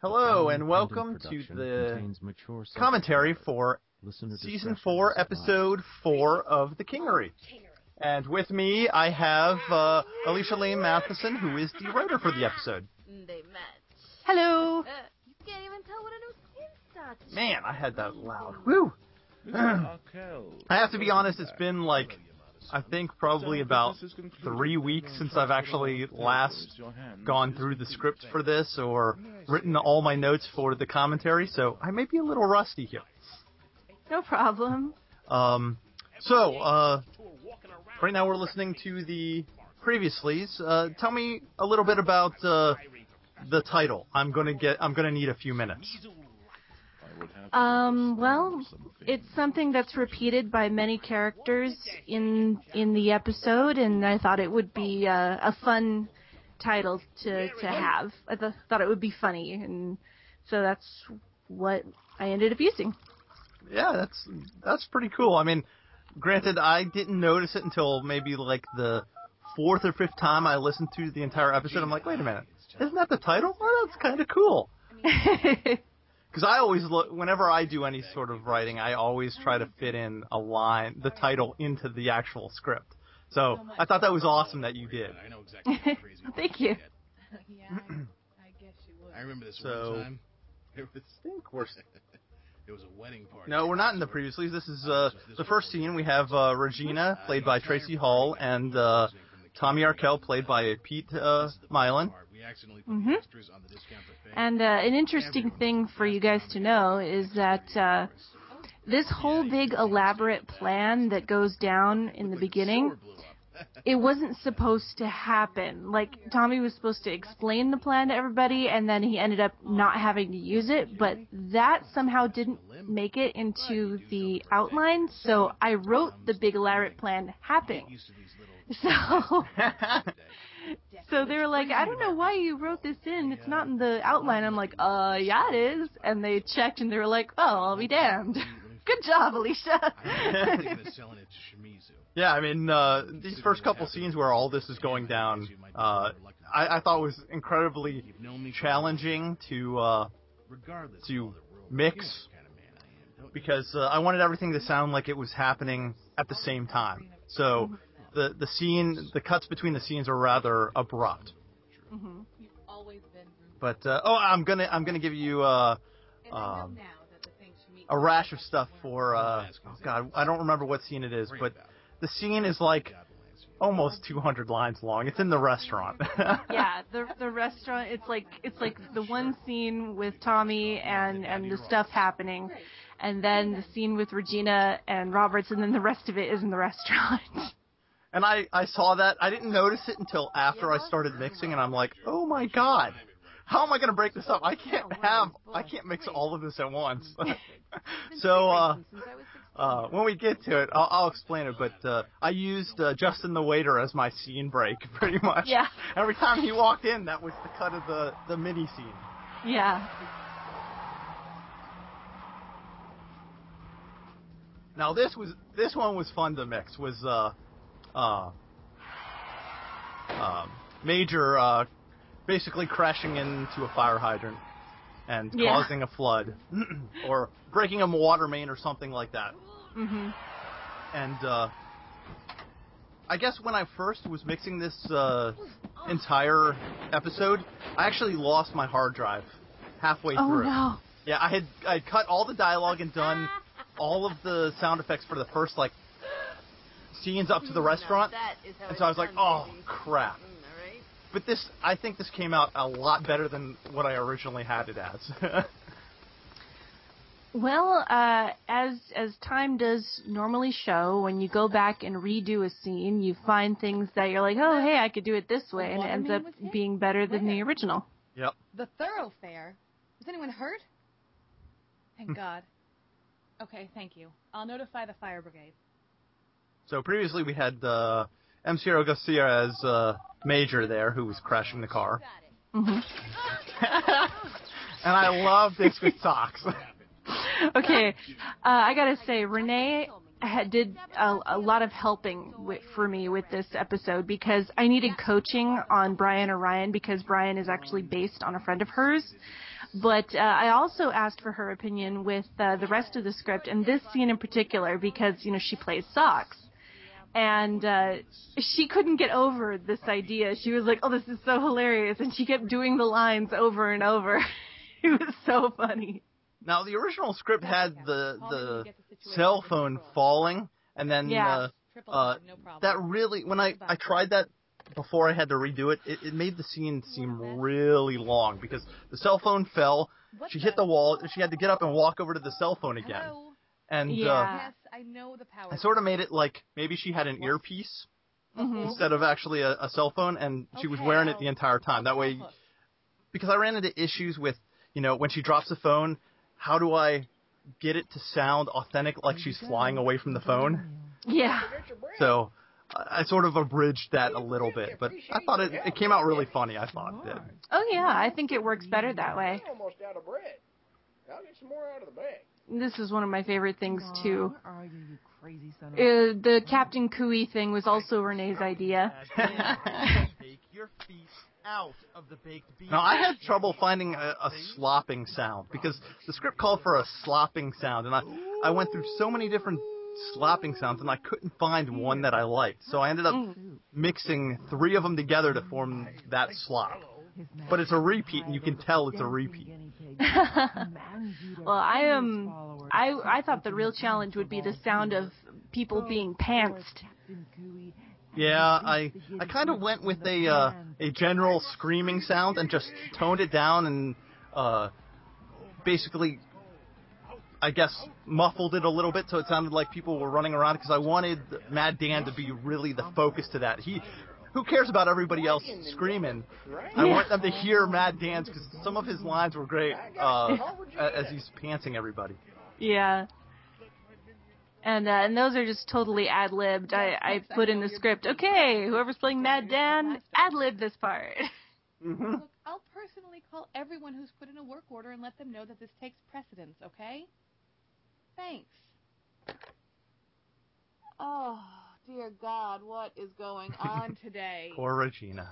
Hello and welcome to the commentary for season four, episode four of The Kingery. And with me, I have uh, Alicia Laine Matheson, who is the writer for the episode. They met. Hello. Uh, you can't even tell what a new skin starts. Man, I had that loud. Woo! I have to be honest, it's been like, I think probably about three weeks since I've actually last gone through the script for this or written all my notes for the commentary, so I may be a little rusty here. No problem. Um, so, uh, right now we're listening to the previouslys. Uh, tell me a little bit about uh, the title. I'm gonna get. I'm gonna need a few minutes. Um, well, it's something that's repeated by many characters in in the episode, and I thought it would be a, a fun title to to have. I th- thought it would be funny, and so that's what I ended up using. Yeah, that's that's pretty cool. I mean, granted, I didn't notice it until maybe like the fourth or fifth time I listened to the entire episode. I'm like, wait a minute, isn't that the title? Oh, that's kind of cool. Because I always look, whenever I do any sort of writing, I always try to fit in a line, the title, into the actual script. So I thought that was awesome that you did. I know exactly crazy Thank you. yeah, I, I guess you would. I remember this So- one time. It was, I think we're it was a wedding party. No, we're not in the previously. This is uh, the first scene. We have uh, Regina, played by Tracy Hall, and uh, Tommy Arkell, played by Pete uh, Mylan. We accidentally put Mhm. extras on the discount buffet. And uh, an interesting thing for you guys to know is that uh, this whole big elaborate plan that goes down in the beginning, it wasn't supposed to happen. Like Tommy was supposed to explain the plan to everybody, and then he ended up not having to use it. But that somehow didn't make it into the outline, so I wrote the big elaborate plan happening. Used to these little So. So they were like, I don't know why you wrote this in. It's not in the outline. I'm like, uh, yeah, it is. And they checked and they were like, oh, I'll be damned. Good job, Alicia. I'm thinking of selling it to Shimizu. Yeah, I mean, uh, these first couple scenes where all this is going down, uh, I, I thought was incredibly You've known me for challenging to uh, to of all the rules. mix. You know what kind of man I am, don't you? because uh, I wanted everything to sound like it was happening at the same time. So the the scene, the cuts between the scenes are rather abrupt. hmm You've always been. But uh, oh, I'm gonna I'm gonna give you uh, And I know um, now that the thing she meets a rash of stuff for uh, oh God, I don't remember what scene it is, but the scene is like almost 200 lines long. It's in the restaurant. Yeah, the the restaurant. It's like it's like the one scene with Tommy and and the stuff happening, and then the scene with Regina and Roberts, and then the rest of it is in the restaurant. And I, I saw that. I didn't notice it until after I started mixing, and I'm like, oh my god, how am I going to break this up? I can't have, I can't mix all of this at once. so, uh, uh, when we get to it, I'll, I'll explain it. But uh, I used uh, Justin the waiter as my scene break, pretty much. Yeah. Every time he walked in, that was the cut of the the mini scene. yeah. Now this was this one was fun to mix. Was uh, uh, um, Major uh, basically crashing into a fire hydrant and Yeah. causing a flood, or breaking a water main or something like that. Mhm. And uh, I guess when I first was mixing this uh, entire episode, I actually lost my hard drive halfway Oh through. no. Yeah, I had I had cut all the dialogue and done all of the sound effects for the first like scenes up to the restaurant. That is how And so I was like, oh crap. Mm, all right. But this, I think this came out a lot better than what I originally had it as. Well, uh, as as time does normally show, when you go back and redo a scene, you find things that you're like, oh, hey, I could do it this way, and it ends up Waterman was hit? being better than the original. yep. The thoroughfare. Was anyone hurt? Thank God. Okay, thank you. I'll notify the fire brigade. So previously we had uh, M. Ciro Garcia as uh, Major there, who was crashing the car, hmm and I love this with socks. okay, uh, I gotta say, Renee had, did a, a lot of helping with, for me with this episode because I needed coaching on Brian Orion because Brian is actually based on a friend of hers. But uh, I also asked for her opinion with uh, the rest of the script and this scene in particular because you know she plays Socks and uh, she couldn't get over this idea. She was like, "Oh, this is so hilarious," and she kept doing the lines over and over. it was so funny. Now the original script had the the cell phone falling, and then Yeah. uh, uh, that really when I I tried that before I had to redo it, it, it made the scene seem really long because the cell phone fell. She hit the wall. And she had to get up and walk over to the cell phone again, Hello. and uh, Yes, I know the power. I sort of made it like maybe she had an earpiece Mhm. instead of actually a, a cell phone, and she was wearing it the entire time. That way, because I ran into issues with, you know, when she drops the phone, how do I get it to sound authentic, like she's flying away from the phone? Yeah. So I I sort of abridged that a little bit, but I thought it, it came out really funny. I thought it did. Oh yeah, I think it works better that way. I'm almost out of bread. I'll get some more out of the bag. This is one of my favorite things too. Are you, you crazy son of Uh, the Captain Cooey thing was also Renee's idea. Take your feet out of the baked beans. Now I had trouble finding a, a slopping sound because the script called for a slopping sound, and I I went through so many different slopping sounds, and I couldn't find one that I liked. So I ended up mixing three of them together to form that slop. But it's a repeat, and you can tell it's a repeat. Well, I am. I I thought the real challenge would be the sound of people being pantsed. Yeah, I I kind of went with a uh, a general screaming sound and just toned it down and uh, basically, I guess muffled it a little bit so it sounded like people were running around because I wanted Mad Dan to be really the focus to that. He, who cares about everybody else screaming? I want them to hear Mad Dan's because some of his lines were great uh, as he's pantsing everybody. Yeah. And uh, and those are just totally ad libbed. I I put in the script. Okay, whoever's playing Mad Dan, ad lib this part. hmm Look, I'll personally call everyone who's put in a work order and let them know that this takes precedence, okay? Thanks. Oh, dear God, what is going on today? Poor Regina.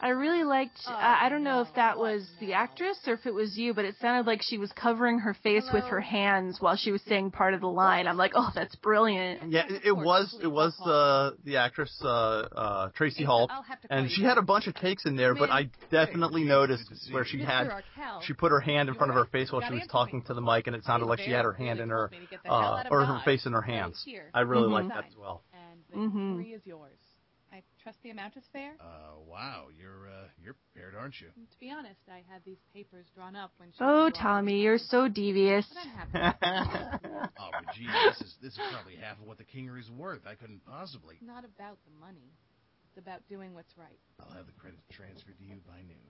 I really liked. Oh, uh, I don't know if that What was the actress or if it was you, but it sounded like she was covering her face with her hands while she was saying part of the line. I'm like, oh, that's brilliant. Yeah, it, it was it was uh, the actress uh, uh, Tracy Hall, I'll have to call and she had a bunch of takes in there, but I definitely noticed where she had she put her hand in front of her face while she was talking to the mic, and it sounded like she had her hand in her told me to get the hell uh, or her face in her right hands. I really Mhm. liked that as well. And the Mhm. jury is yours. I trust the amount is fair. Uh, wow, you're uh, you're prepared, aren't you? And to be honest, I had these papers drawn up when she Oh, Tommy, you're so devious. But I'm. Oh, but gee, this is this is probably half of what the kingery's worth. I couldn't possibly. It's not about the money. It's about doing what's right. I'll have the credit transferred to you by noon.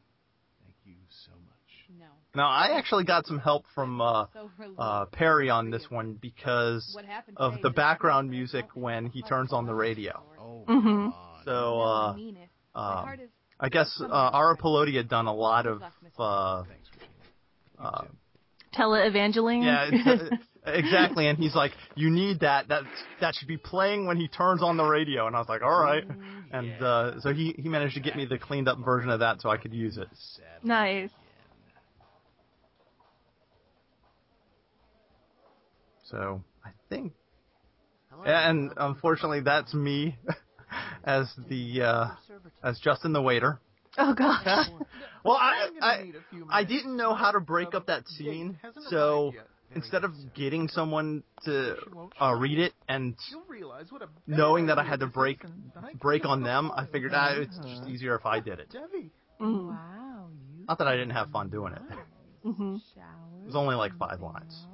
Thank you so much. No. now I actually got some help from uh, So uh, Perry on this one because of the background music when he turns on the radio. Oh, Mhm. come. So I uh, mean it. My uh, I guess uh, Ara Pelodi had done a lot of uh, Thanks, Regina. You uh, too. Tele-evangeling. Yeah, it's, uh, exactly. And he's like, "You need that. That that should be playing when he turns on the radio." And I was like, "All right." And uh, so he he managed to get me the cleaned up version of that so I could use it. Nice. So I think, and unfortunately, that's me as the uh, as Justin the waiter. Oh gosh. Well, I I, I didn't know how to break up that scene, so instead of getting someone to uh, read it and knowing that I had to break break on them, I figured ah, it's just easier if I did it. Mhm. Wow, Not that I didn't have fun doing it. Mhm. It was only like five lines.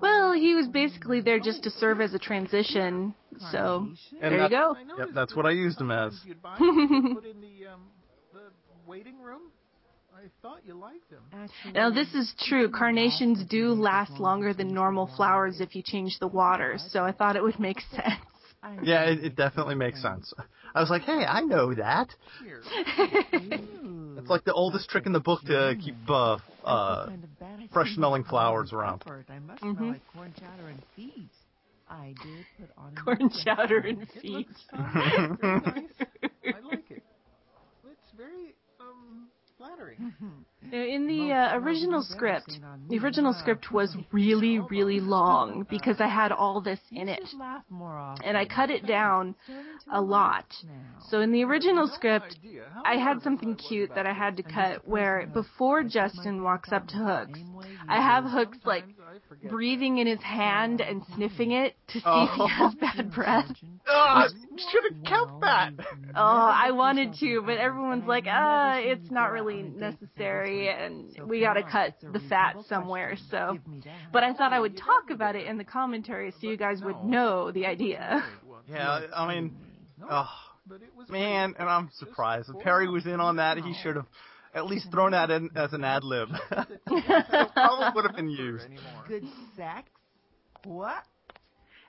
Well, he was basically there just to serve as a transition. So And there you go. Yep, that's what I used him as. You'd buy him, put in um, the waiting room. Now this is true. Carnations do last longer than normal flowers if you change the water. So I thought it would make sense. Yeah, it, it definitely makes sense. I was like, hey, I know that. It's like the oldest trick in the book to keep uh, uh, fresh smelling flowers around. Comfort. I must Mhm. corn chowder and feet. I did put on Corn new chowder and feet. looks um, very nice. I like it. It's very flattering. In the uh, original script, the original script was really, really long because I had all this in it. should laugh more often. And I cut it down a lot. So in the original script, I had something cute that I had to cut where before Justin walks up to Hooks, I have Hooks like Sometimes I forget breathing in his hand and sniffing it to see if Oh. he has bad breath. I should have kept that. Oh, I wanted to, but everyone's like, ah, it's not really necessary, and we gotta cut the fat somewhere, so. But I thought I would talk about it in the commentary so you guys would know the idea. Yeah, I mean, oh, But it was man, and I'm surprised. If Perry was in on that, he should have at least thrown that in as an ad lib. it probably would have been used. Good sex? What?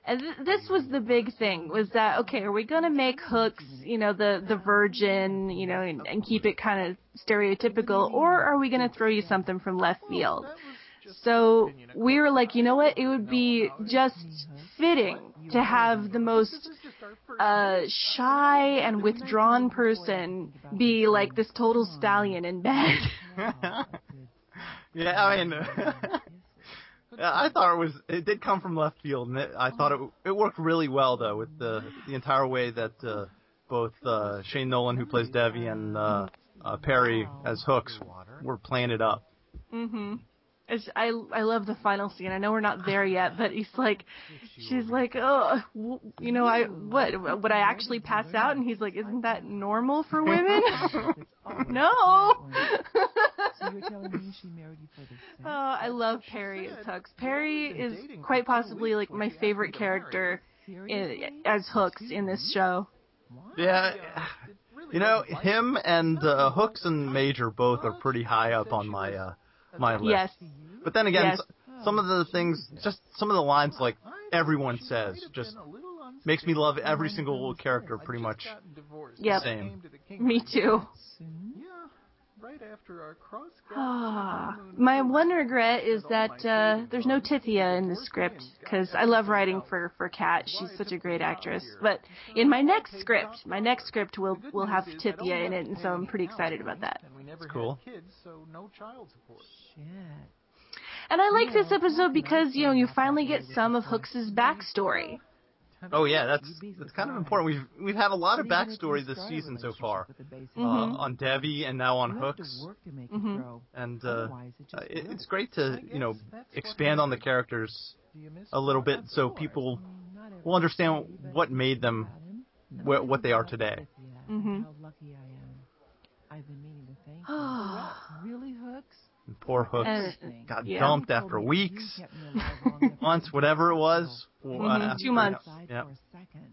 And th- this was the big thing was that okay, are we gonna make hooks, you know, the the virgin, you know, and, and keep it kind of stereotypical, or are we gonna throw you something from left field? So we were like, you know what? It would be just fitting to have the most uh, shy and withdrawn person be like this total stallion in bed. yeah, I mean, I thought it was. It did come from left field, and it, I thought it it worked really well though with the the entire way that uh, both uh, Shane Nolan, who plays Devi, and uh, uh, Perry as Hooks were playing it up. Mhm. It's, I I love the final scene. I know we're not there yet, but he's like, she's like, oh, w- you know, I what would I actually pass out? And he's like, isn't that normal for women? no. So you're telling me she married you for the sex? Oh, I love Perry as Hooks. Perry is quite possibly like my favorite character in, as Hooks in this show. Yeah, you know him and uh, Hooks and Major both are pretty high up on my uh, my list. Yes. But then again, Yes. some of the things, just some of the lines like everyone says, just makes me love every single character pretty much. Yep. Same. Me too. Yeah, right after our cross. Ah, my one regret is that uh, there's no Tithia in the script because I love writing for for Kat. She's such a great actress. But in my next script, my next script will will have Tithia in it, and so I'm pretty excited about that. And we never cool. kids, so no child support. Shit. And I like this episode because you know you finally get some of Hooks's backstory. Oh yeah, that's that's kind of important. We've we've had a lot of backstory this season so far uh, Mhm. on Devi and now on Hooks, Mhm. and uh, uh, it, it's great to you know expand on the characters a little bit so people will understand what made them wh- what they are today. Mhm. And poor Hooks And- got yeah. dumped after weeks, you kept me alive long enough to months, whatever it was. deal. uh, after- two months. Aside Yep. a second,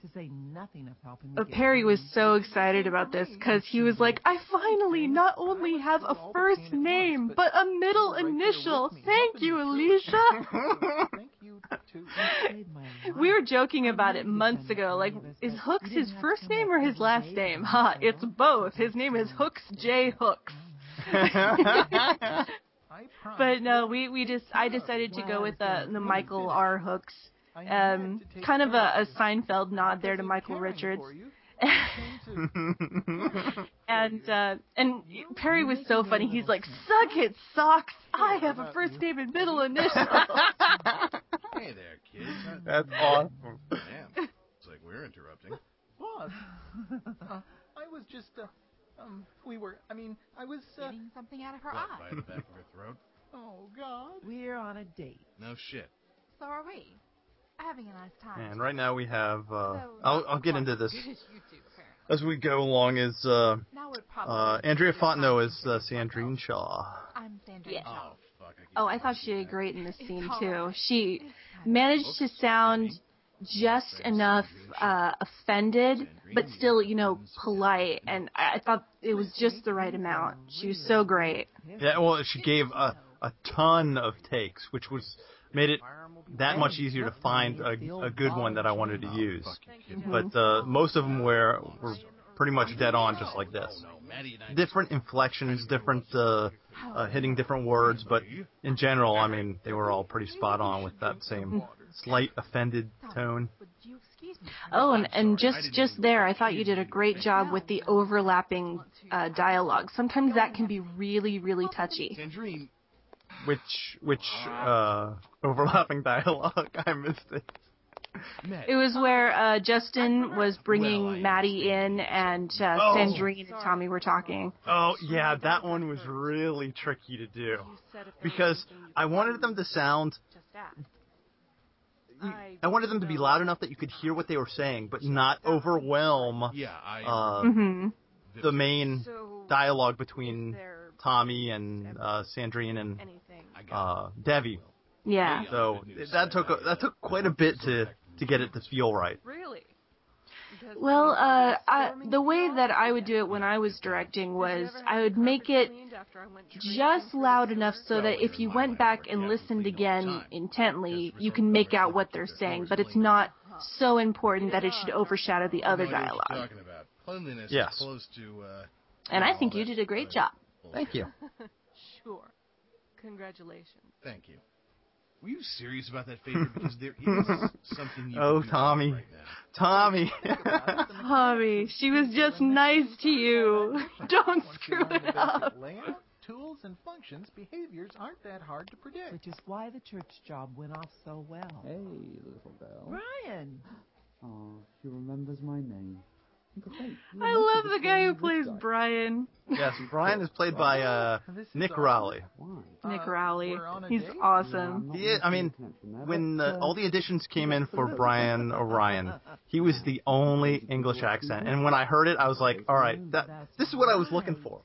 to say nothing of helping me But Perry was so excited about this because he was like, I finally not only have a first name, but a middle initial. Thank you, Alicia. Thank you too. You saved my life. We were joking about it months ago. Like, is Hooks his first name or his last name? Ha, it's both. His name is Hooks J. Hooks. I promise. But no, we, we just, I decided to go with the, the Michael R. Hooks. Um, kind of a, a. Seinfeld nod there to Michael Richards. for you, I came to- And uh and Perry was so funny. He's like, "Suck it, socks. I have a first name and middle initial." Hey there, kids. Uh, That's awesome. Damn. It's like we're interrupting. Boss, uh, I was just, uh, um, we were, I mean, I was, uh, Getting something out of her What, eye. by the back of her throat? oh God. We're on a date. No shit. So are we. Having a nice time. and right now we have. Uh, So, I'll not I'll get quite into as this good as you two, apparently. as we go along. Is uh, Now would probably uh, be Andrea a good time Fontenot is uh, introduce Sandrine. Shaw. I'm Sandrine Yeah. Shaw. Oh, fuck. I keep oh, I thought to she see did that. great in this scene too. She managed to sound just enough uh offended, but still, you know, polite. And I thought it was just the right amount. She was so great. Yeah, well, she gave a a ton of takes, which was made it that much easier to find a, a good one that I wanted to use. But uh, most of them were were pretty much dead on, just like this. Different inflections, different uh, uh, hitting different words, but in general, I mean, they were all pretty spot on with that same slight offended tone. Oh, and, and just just there, I thought you did a great job with the overlapping uh, dialogue. Sometimes that can be really, really touchy. Tangerine. Which which uh, overlapping dialogue? I missed it. It was where uh, Justin was bringing Well, Maddie in, and uh, Oh. Sandrine and Tommy were talking. Oh yeah, that one was really tricky to do because I wanted them to sound. I wanted them to be loud enough that you could hear what they were saying, but not overwhelm yeah, I. uh, hmm the main dialogue between Tommy and uh, Sandrine and I uh, Devi. Yeah. So that took a, that took quite a bit to to get it to feel right. Really? Well, uh, I, the way that I would do it when I was directing was I would make it just loud enough so that if you went back and listened again intently, you can make out what they're saying, but it's not so important that it should overshadow the other I know what you're dialogue. Talking about cleanliness Yes. is close to. Uh, And I think you did a great job. Thank you. Sure. Congratulations. Thank you. Were you serious about that favor? Because there is something you Oh, can do Tommy. right now. Tommy. Tommy, she was just nice to you. Don't screw learn it the up. layout, tools, and functions, behaviors aren't that hard to predict. Which is why the church job went off so well. Hey, little girl. Brian! Oh, she remembers my name. Great. I love the guy who plays. Brian. yes, Brian is played by uh, Nick awesome. Rowley. Why? Nick Uh, Rowley. we're on a He's date? awesome. I'm He is- I mean, When but, uh, all the auditions came in for Brian Orion, he was the only English accent, and when I heard it, I was like, "All right, that this is what I was looking for."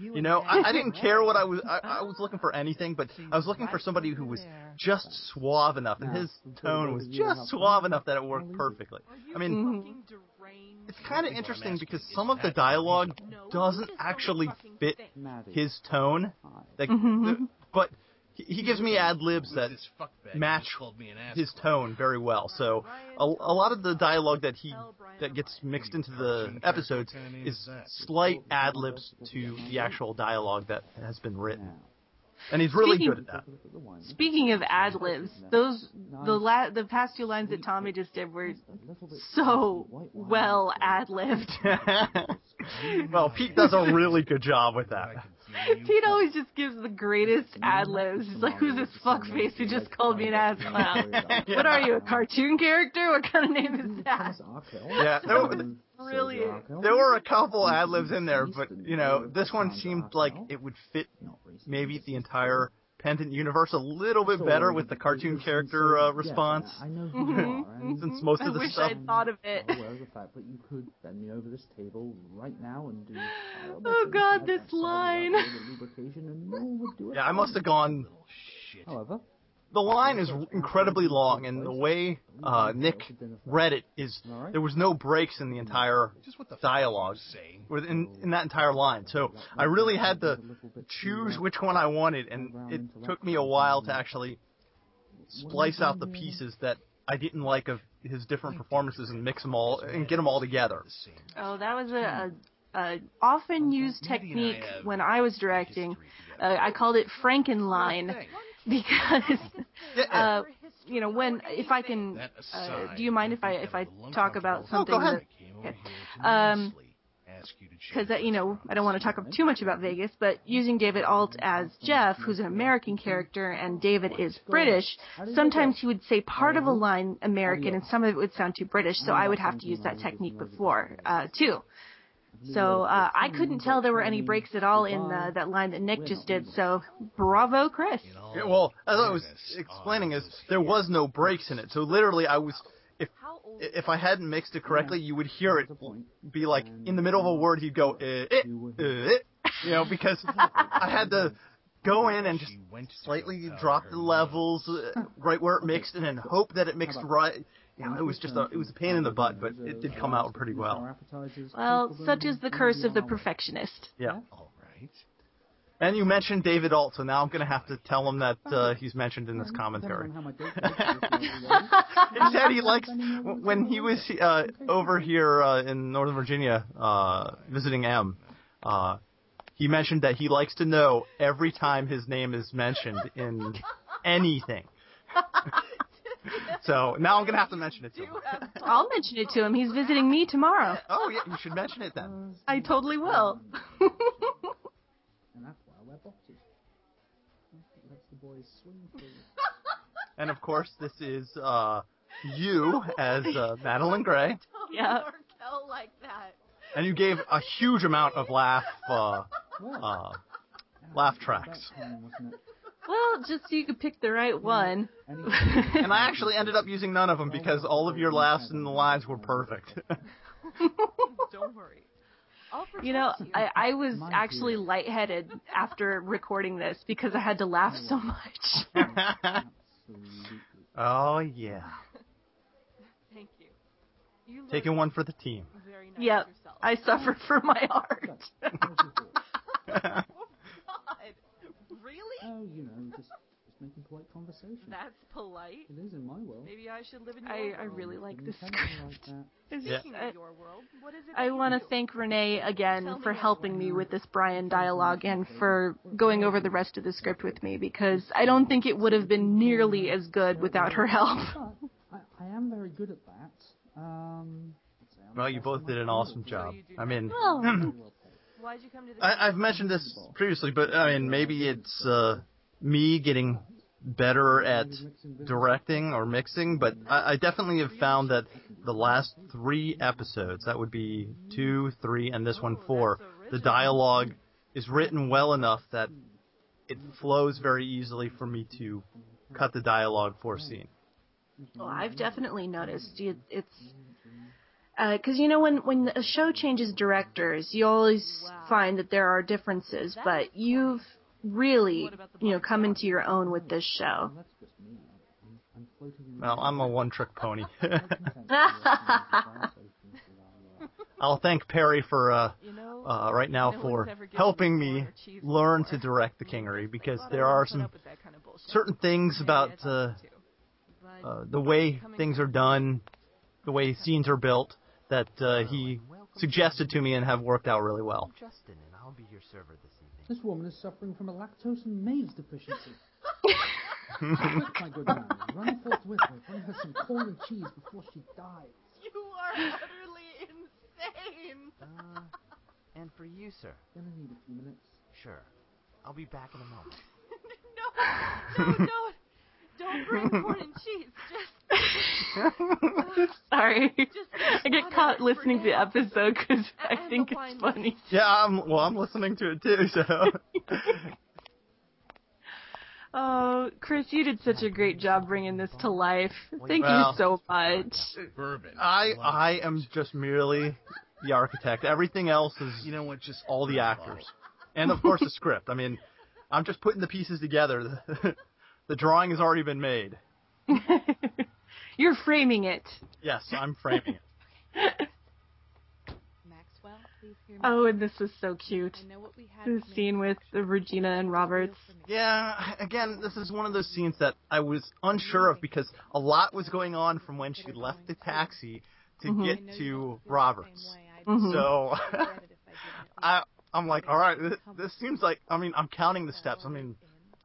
You know, I, I didn't care what I was. I, I was looking for anything, but I was looking for somebody who was just suave enough, and his tone was just suave enough that it worked perfectly. I mean. It's kind of interesting because some of the dialogue doesn't actually fit Maddie. his tone. Hi. Like, Mhm. the- but he, he gives me ad libs that match just called me an ass. his tone very well. So a, a lot of the dialogue that he that gets mixed into the episodes is slight ad libs to the actual dialogue that has been written, Now, and he's really Speaking- good at that. look at the wine. Speaking of ad libs, those the la- the past two lines that Tommy just did were A little bit so spicy white wine. well ad libbed. well, Pete does a really good job with that. can feel you. Pete always just gives the greatest ad libs. He's like, "Who's this fuckface who just called me an ass clown? What are you, a cartoon character? What kind of name is that?" Yeah, there were- Really? There were a couple ad libs in there, but you know, this one seemed like it would fit. Maybe the entire Pendant universe a little bit better with the cartoon character uh, response. I know who Mhm, you are, and Since most I of the wish stuff- I'd thought of it. Aware of the fact that you could bend me over this table right now and do. Oh, God, this line. without all the lubrication, and no one would do it Yeah, I must have gone. Shit. However, The line is incredibly long, and the way uh, Nick read it is there was no breaks in the entire Just what the dialogue fuck are you saying? within in that entire line. So I really had to choose which one I wanted, and it took me a while to actually splice out the pieces that I didn't like of his different performances and mix them all and get them all together. Oh, that was a, a, a often used Maddie and I technique when I was directing. Uh. I called it Frankenline Thanks. because, uh, you know, when if I can, uh, do you mind if I if I was a little talk about something Oh, go ahead. that I Okay. Um, ask you to because change you know I don't want to talk too much about Vegas, but using David Alt as Jeff, who's an American character, and David is British. Sometimes he would say part of a line American, and some of it would sound too British. So I would have to use that technique before uh, too. So uh, I couldn't tell there were any breaks at all in uh, that line that Nick just did. So bravo, Chris. Yeah, well, as I was explaining, on is there was no breaks in it. So literally, I was if if I hadn't mixed it correctly, you would hear it be like in the middle of a word, he'd go eh, eh, eh, eh, you know, because I had to go in and just She went to slightly drop the levels uh, right where it mixed, and then hope that it mixed right. You know, it was just a it was a pain in the butt, but it did come out pretty well. Well, such is the curse of the perfectionist. Yeah. All right. And you mentioned David Alt, so now I'm gonna have to tell him that uh, he's mentioned in this commentary. he said he likes when he was uh, over here uh, in Northern Virginia uh, visiting M. uh, he mentioned that he likes to know every time his name is mentioned in anything. so now I'm gonna have to mention it to him. I'll mention it to him. He's visiting me tomorrow. Oh yeah, you should mention it then. I totally will. And that's why I wear boxes. It lets the boys swing free. And of course, this is uh, you as uh, Madeline Gray, yeah. Raquel like that. and you gave a huge amount of laugh uh, uh, laugh tracks. about time, wasn't it? Well, just so you could pick the right one. And I actually ended up using none of them because all of your laughs and the lines were perfect. Don't worry. I'll You know, I, I was actually dear. lightheaded after recording this because I had to laugh oh. so much. Oh yeah, Thank you. You taking one for the team. very nice Yep, yourself. I suffer for my art. So, how's your thoughts? God. Really? Oh, you know, just just making polite conversation. That's polite. It is in my world. Maybe I should live in your I, I really like Didn't this tell me like script. that. It's Yeah. I- of your world, what is it I want to thank Renee again Tell for what helping me with this Brian dialogue and for going over the rest of the script with me because I don't think it would have been nearly as good without her help. I, I am very good at that. Um, I'd say I'm Well, you both did an awesome job. I mean, Why'd you come to the I, I've mentioned this previously, but I mean, maybe it's uh, me getting better at directing or mixing, but I, I definitely have found that the last three episodes, that would be two, three, and this one four, the dialogue is written well enough that it flows very easily for me to cut the dialogue for a scene. Well, I've definitely noticed it, it's because you know when when a show changes directors, you always find that there are differences, but you've really you know come into your own with this show. Well, that's just me. I'm, I'm floating in Well, I'm a one-trick pony. uh, I'll thank Perry for uh, uh, right now no for one's ever given helping me me corn or cheese learn before. to direct the Kingery because there are some up with that kind of certain things about uh, don't need to. But uh, the way things are done, the way scenes are built, that uh, he suggested to me and have worked out really well. Justin, and I'll be your server this evening. This woman is suffering from a lactose and maize deficiency. Quick, my good man, run forthwith and bring her some corn and cheese before she dies. You are utterly insane. Uh, and for you, sir. Gonna need a few minutes. Sure. I'll be back in a moment. no, no, don't. Don't bring corn and cheese. Just, Sorry, just I get caught listening to the now. episode because I think it's wine funny. Yeah, I'm, well, I'm listening to it too. So Oh, Chris, you did such a great job bringing this to life. Thank Well- you so much. Bourbon. I I am just merely the architect. Everything else is You know what? Just all the actors, and of course the script. I mean, I'm just putting the pieces together. The, drawing has already been made. You're framing it. Yes, I'm framing it. Maxwell, please hear me. Oh, and this was so cute. I know what we had The scene with the Regina and Roberts. Yeah, again, this is one of those scenes that I was unsure of because a lot was going on from when she left the taxi to Mhm. Get know you don't to Roberts. same way. I'd Mhm. So regret it if I didn't. I I'm like, all right, this, this seems like I mean I'm counting the steps. I mean,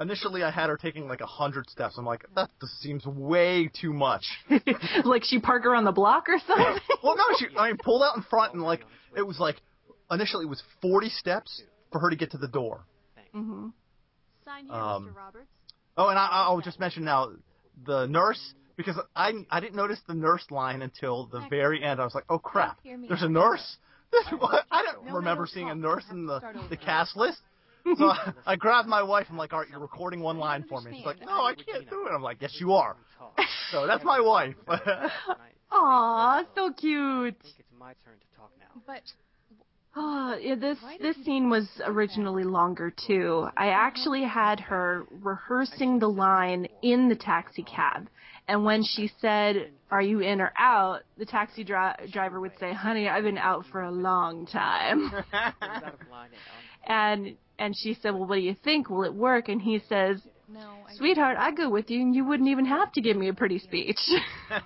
initially I had her taking like a hundred steps. I'm like, that just seems way too much. like she park her on the block or something. well, no, she I mean pulled out in front and like it was like initially it was 40 steps for her to get to the door. Mm-hmm. Sign here, Um, Mr. Roberts. Oh, and I, I'll just mention now the nurse because I I didn't notice the nurse line until the very end. I was like, oh crap, there's a nurse. I don't No, no, remember seeing a nurse in the the cast list. So I, I grabbed my wife. I'm like, all right, you're recording one line for me. She's like, no, I can't do it. I'm like, yes, you are. So that's my wife. Aw, so cute. It's my turn to talk now. But Oh, yeah, this this scene was originally longer too. I actually had her rehearsing the line in the taxi cab, and when she said, "Are you in or out?" the taxi dri- driver would say, "Honey, I've been out for a long time." I was out of line now. and and she said, "Well, what do you think? Will it work?" And he says, no, I "Sweetheart, I'd go with you, and you wouldn't even have to give me a pretty speech." My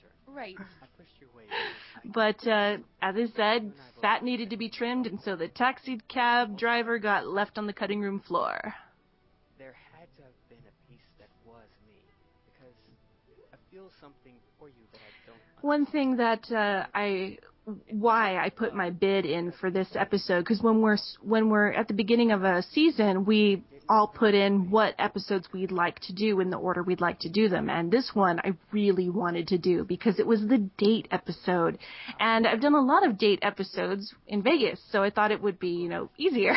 turn. Right. I pushed your way. But uh, as I said, fat needed to be trimmed, and so the taxi cab driver got left on the cutting room floor. There had to have been a piece that was me, because I feel something for you that I don't. One thing that uh, I why I put my bid in for this episode because when we're when we're at the beginning of a season, we all put in what episodes we'd like to do in the order we'd like to do them, and this one I really wanted to do because it was the date episode, and I've done a lot of date episodes in Vegas, so I thought it would be you know easier.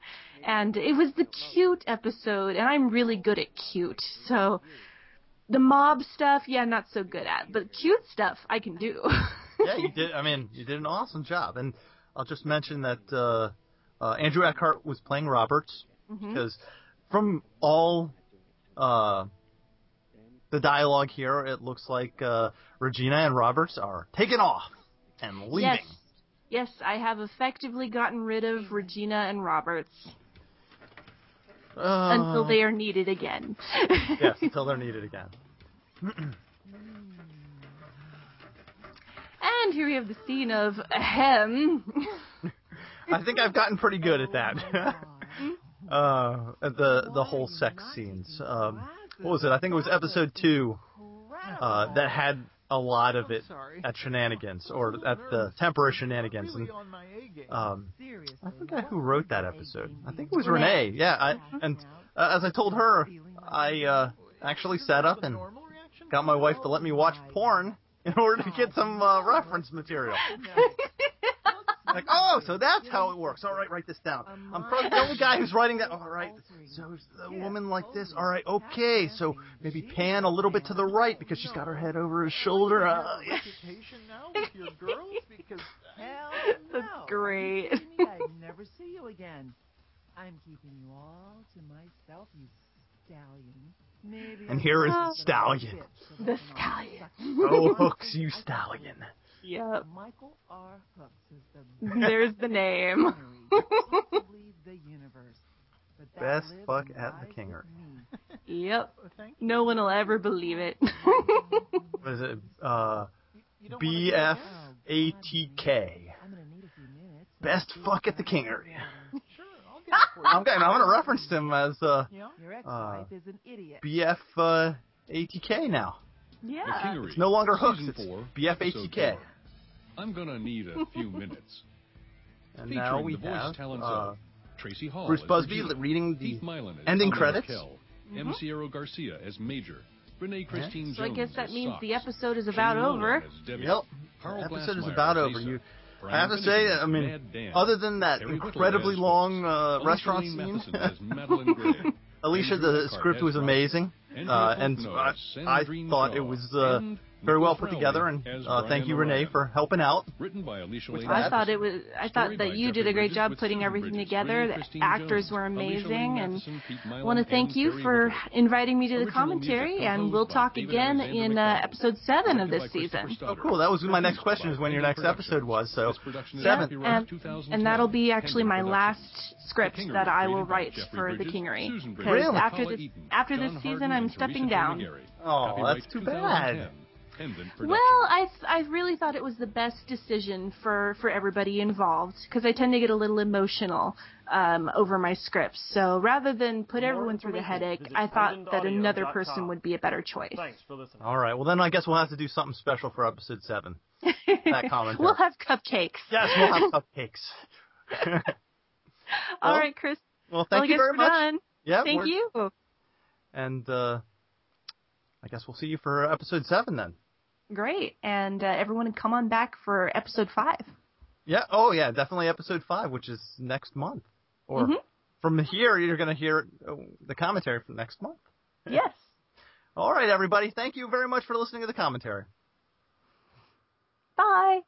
and it was the cute episode, and I'm really good at cute, so the mob stuff, yeah, not so good at, but cute stuff I can do. yeah, you did. I mean, you did an awesome job. And I'll just mention that uh, uh, Andrew Eckhart was playing Roberts Mhm. because from all uh, the dialogue here, it looks like uh, Regina and Roberts are taking off and leaving. Yes. Yes, I have effectively gotten rid of Regina and Roberts Uh, until they are needed again. yes, until they're needed again. And here we have the scene of ahem. I think I've gotten pretty good at that. uh, at the the whole sex scenes. Um, what was it? I think it was episode two uh, that had a lot of it at shenanigans or at the temporary shenanigans. And um, I forget who wrote that episode. I think it was Renee. Yeah, I, and uh, as I told her, I uh, actually sat up and got my wife to let me watch porn in order to get some uh, reference material. Like, oh, so that's how it works. All right, write this down. I'm probably the only guy who's writing that. All right, so a woman like this. All right, okay. So maybe pan a little bit to the right because she's got her head over his shoulder. Uh, yeah. Now with your girls because Hell That's great. Are you kidding me? I'd never see you again. I'm keeping you all to myself, you stallion. Maybe And here is the Stallion. The that when I Stallion. Oh, in, hooks, you stallion. Yep. Michael R. Hooks is the There's the name. the universe. Best fuck at the dies Kingery. Yep. Thank. No one will ever believe it. What is it? Uh, You don't wanna do that? BFATK. I'm gonna need a few minutes. Best fuck at the Kingery. I'm going. I'm going to reference him as uh, Yeah. Your ex-wife is an idiot. BF uh, ATK now. yeah. Kingery, It's no longer hooks. Season It's four, BF episode ATK. four. I'm gonna need a few minutes. And Featuring now we the voice have talents uh, of Tracy Hall Bruce as Busby Regina, reading Keith the Milan as ending Tommy credits. Raquel, M. Sierra Garcia as Major, Renee Christine So I guess that means Sox, the episode is about Shane over. Yep. Carl The episode is about over. You, Brian I have to say, I mean, other than that incredibly long uh, restaurant scene, Matheson as Madeline Gray, Alicia, the script was amazing, uh, and I, I thought it was uh, very well put together, and uh, thank you, Renee, for helping out. Written by Alicia With Laine. I thought it was. I thought that you did a great job putting everything together. The actors were amazing, and I want to thank you for inviting me to the commentary, and we'll talk again in uh, episode seven of this season. Oh, cool. That was my next question: by is when your next episode was. So This production Yeah, seven. and, and that'll be actually my last script that I will write for the Bridges, Kingery. Susan Because Really? after this after this season, I'm stepping down. Oh, that's too 2010. bad. Pendant Productions. Well, I I really thought it was the best decision for for everybody involved because I tend to get a little emotional um, over my scripts. So rather than put everyone through the headache, I thought that another person would be a better choice. Thanks for listening. All right. Well, then I guess we'll have to do something special for episode seven. That commentary. we'll have cupcakes. yes, we'll have cupcakes. All Well, right, Chris. Well, well, thank I you very much. done. Yeah. Thank you. And uh, I guess we'll see you for episode seven then. Great. And uh, everyone, come on back for episode five. Yeah. Oh, yeah. Definitely episode five, which is next month. Or mm-hmm. from here, you're going to hear uh, the commentary for next month. Yes. All right, everybody. Thank you very much for listening to the commentary. Bye.